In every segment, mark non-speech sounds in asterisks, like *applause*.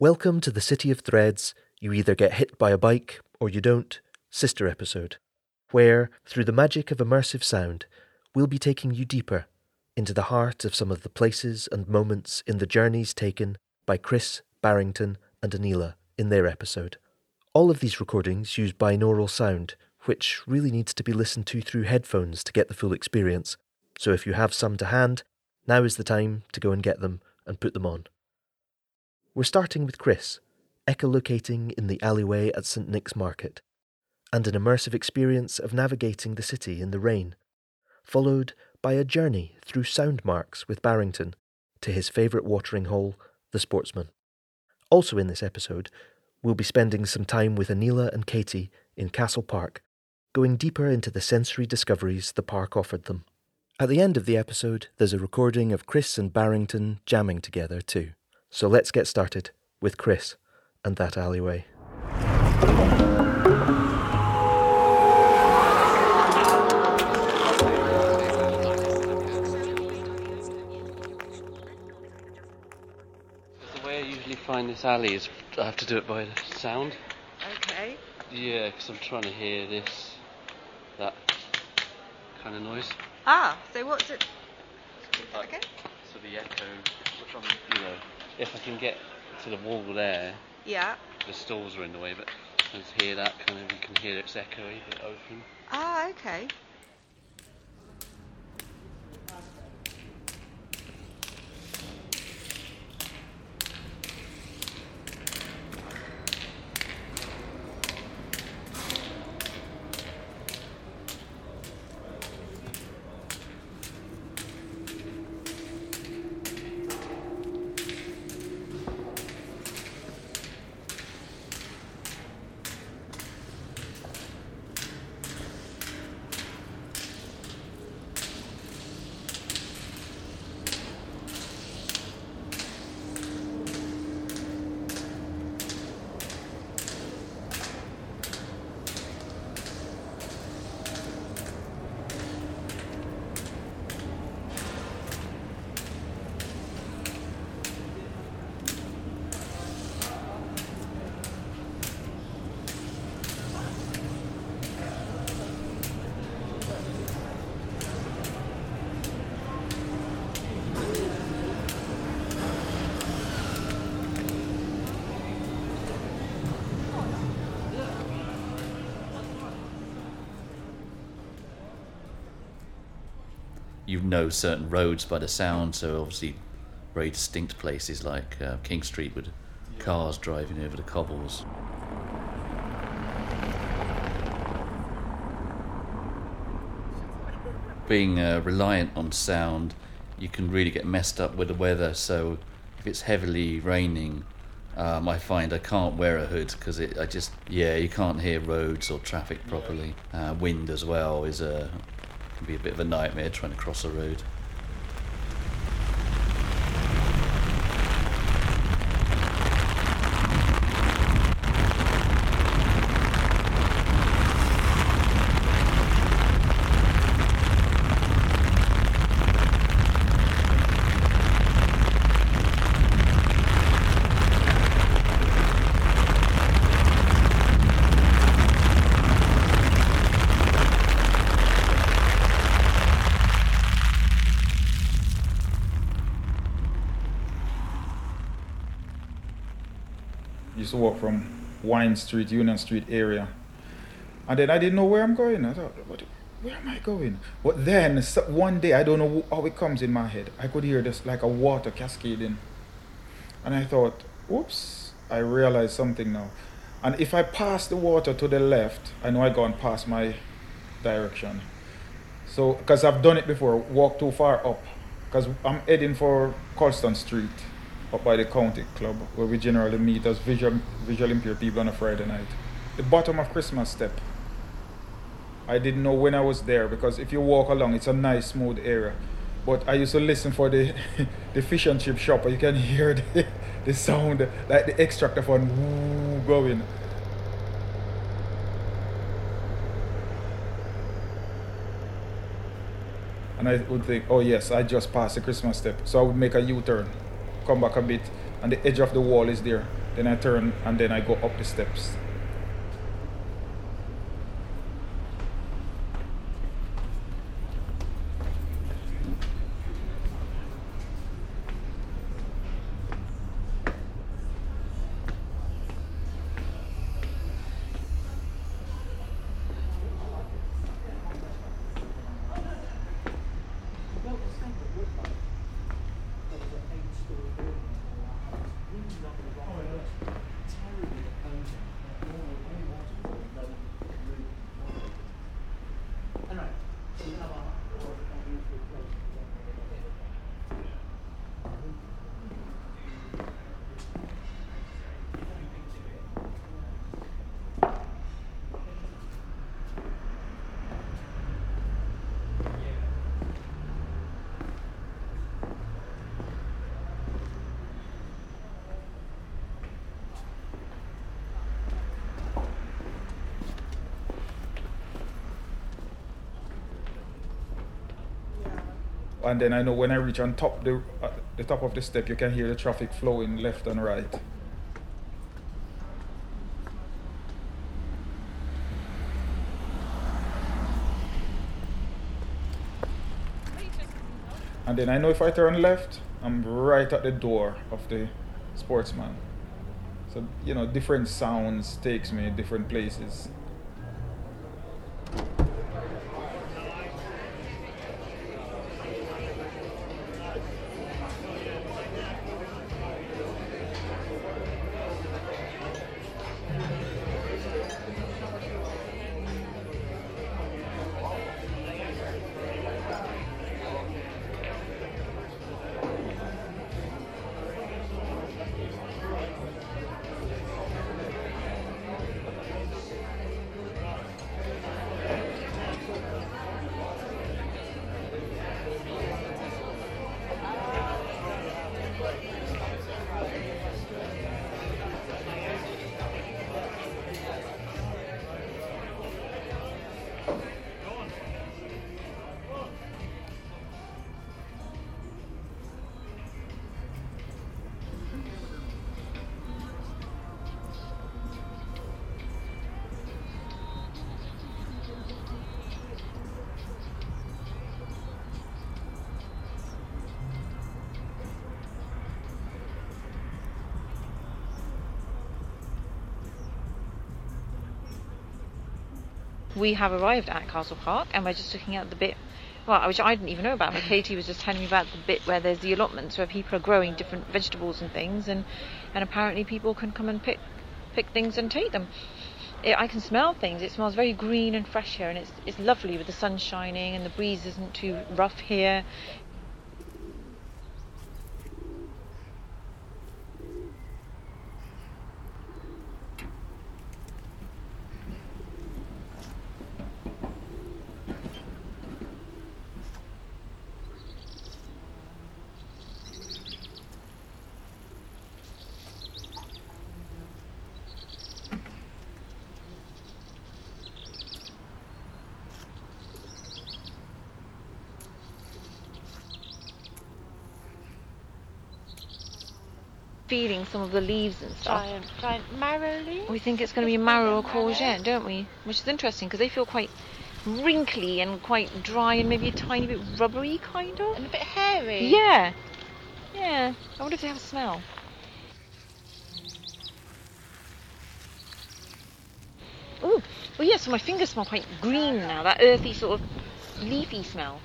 Welcome to the City of Threads. You either get hit by a bike or you don't, sister episode, where, through the magic of immersive sound, we'll be taking you deeper into the heart of some of the places and moments in the journeys taken by Chris, Barrington, and Anila in their episode. All of these recordings use binaural sound, which really needs to be listened to through headphones to get the full experience. So if you have some to hand, now is the time to go and get them and put them on. We're starting with Chris, echolocating in the alleyway at St. Nick's Market, and an immersive experience of navigating the city in the rain, followed by a journey through sound marks with Barrington to his favourite watering hole, the Sportsman. Also in this episode, we'll be spending some time with Anila and Katie in Castle Park, going deeper into the sensory discoveries the park offered them. At the end of the episode, there's a recording of Chris and Barrington jamming together too. So let's get started with Chris and that alleyway. The way I usually find this alley is I have to do it by the sound. Okay. Yeah, because I'm trying to hear this, that kind of noise. Ah, so what's it? Like, Okay. So the echo, from, you know, if I can get to the wall there, Yeah. the stalls are in the way, but I can hear that kind of, you can hear it's echoey, a bit open. Ah, okay. You know certain roads by the sound, so obviously very distinct places like uh, King Street with cars driving over the cobbles. Being uh, reliant on sound, you can really get messed up with the weather. So if it's heavily raining, um, I find I can't wear a hood because I just yeah you can't hear roads or traffic properly. Uh, wind as well is a can be a bit of a nightmare trying to cross a road. Used to walk from Wine Street, Union Street area. And then I didn't know where I'm going. I thought, what, where am I going? But then one day, I don't know how it comes in my head. I could hear this like a water cascading. And I thought, oops, I realized something now. And if I pass the water to the left, I know I gone past my direction. So, because I've done it before, walk too far up. Because I'm heading for Colston Street, up by the county club, where we generally meet as visual, visual impaired people on a Friday night. The bottom of Christmas step. I didn't know when I was there because if you walk along, it's a nice, smooth area. But I used to listen for the *laughs* the fish and chip shop, you can hear *laughs* the, the sound, like the extractor fan going. And I would think, oh yes, I just passed the Christmas step. So I would make a U-turn, come back a bit, and the edge of the wall is there. Then I turn and then I go up the steps. And then I know when I reach on top the uh, the top of the step, you can hear the traffic flowing left and right. And then I know if I turn left, I'm right at the door of the sportsman. So you know, different sounds takes me different places. We have arrived at Castle Park and we're just looking at the bit well, which I didn't even know about, but Katie was just telling me about the bit where there's the allotments where people are growing different vegetables and things, and, and apparently people can come and pick pick things and take them. It, I can smell things. It smells very green and fresh here, and it's it's lovely with the sun shining and the breeze isn't too rough here. Feeling some of the leaves and stuff. Giant, giant marrow leaf. We think it's going to be marrow or courgette, don't we? Which is interesting because they feel quite wrinkly and quite dry and maybe a tiny bit rubbery, kind of. And a bit hairy. Yeah. Yeah. I wonder if they have a smell. Oh, oh yeah, so my fingers smell quite green now, that earthy sort of leafy smell.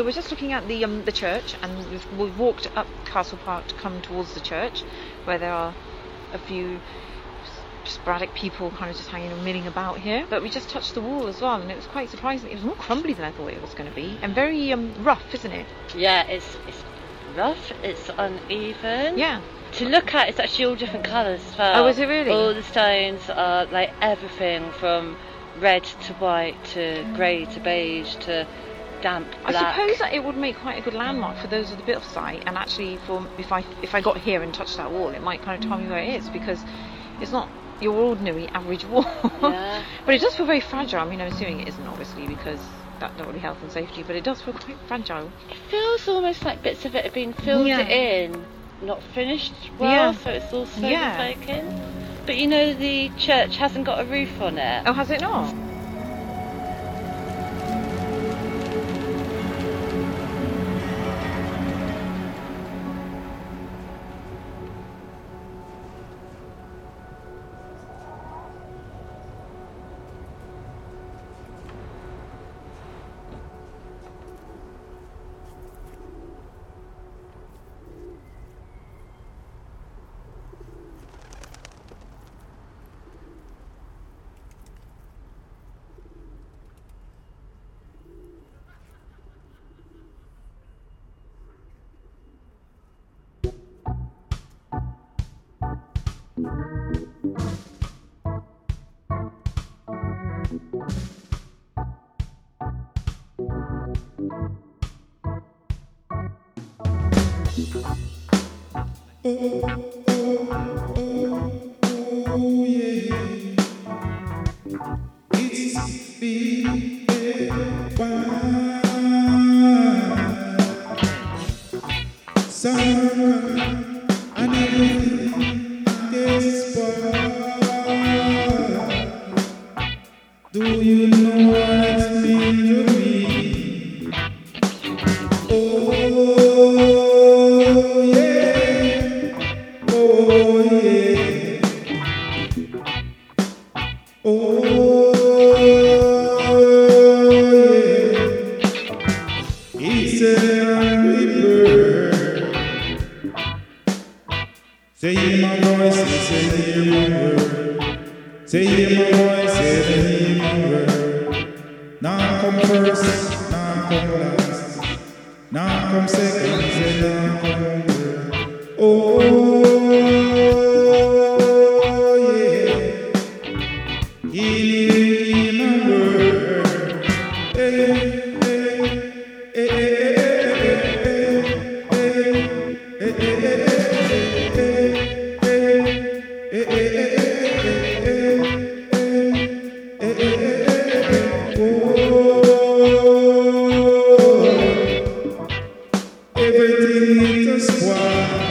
So we're just looking at the um, the church, and we've, we've walked up Castle Park to come towards the church, where there are a few sporadic people kind of just hanging and milling about here. But we just touched the wall as well, and it was quite surprising. It was more crumbly than I thought it was going to be, and very um, rough, isn't it? Yeah, it's it's rough. It's uneven. Yeah. To look at, it's actually all different colours as well. Oh, is it really? All the stones are like everything from red to white to grey to beige to damp I suppose that it would make quite a good landmark for those with a bit of sight, and actually, for if I if I got here and touched that wall, it might kind of tell me where it is because it's not your ordinary average *laughs* wall. Yeah. but it does feel very fragile. I mean, I'm assuming it isn't obviously because that not really health and safety, but it does feel quite fragile. It feels almost like bits of it have been filled Yeah. in, not finished well, Yeah. so it's all slowly Yeah. flaking. But you know, the church hasn't got a roof on it. Oh, has it not? Do Now come second, say now come. Oh Everything is a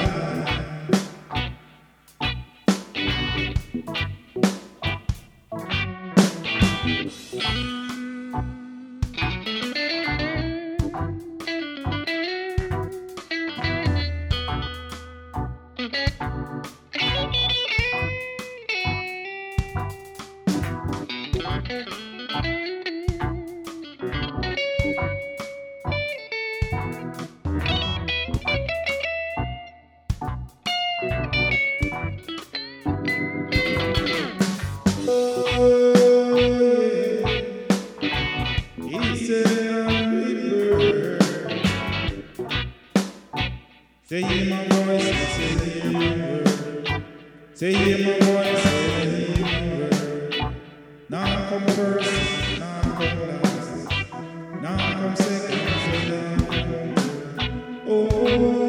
third.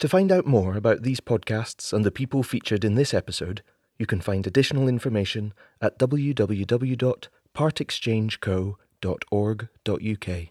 To find out more about these podcasts and the people featured in this episode, you can find additional information at www.partexchangeco.org.uk.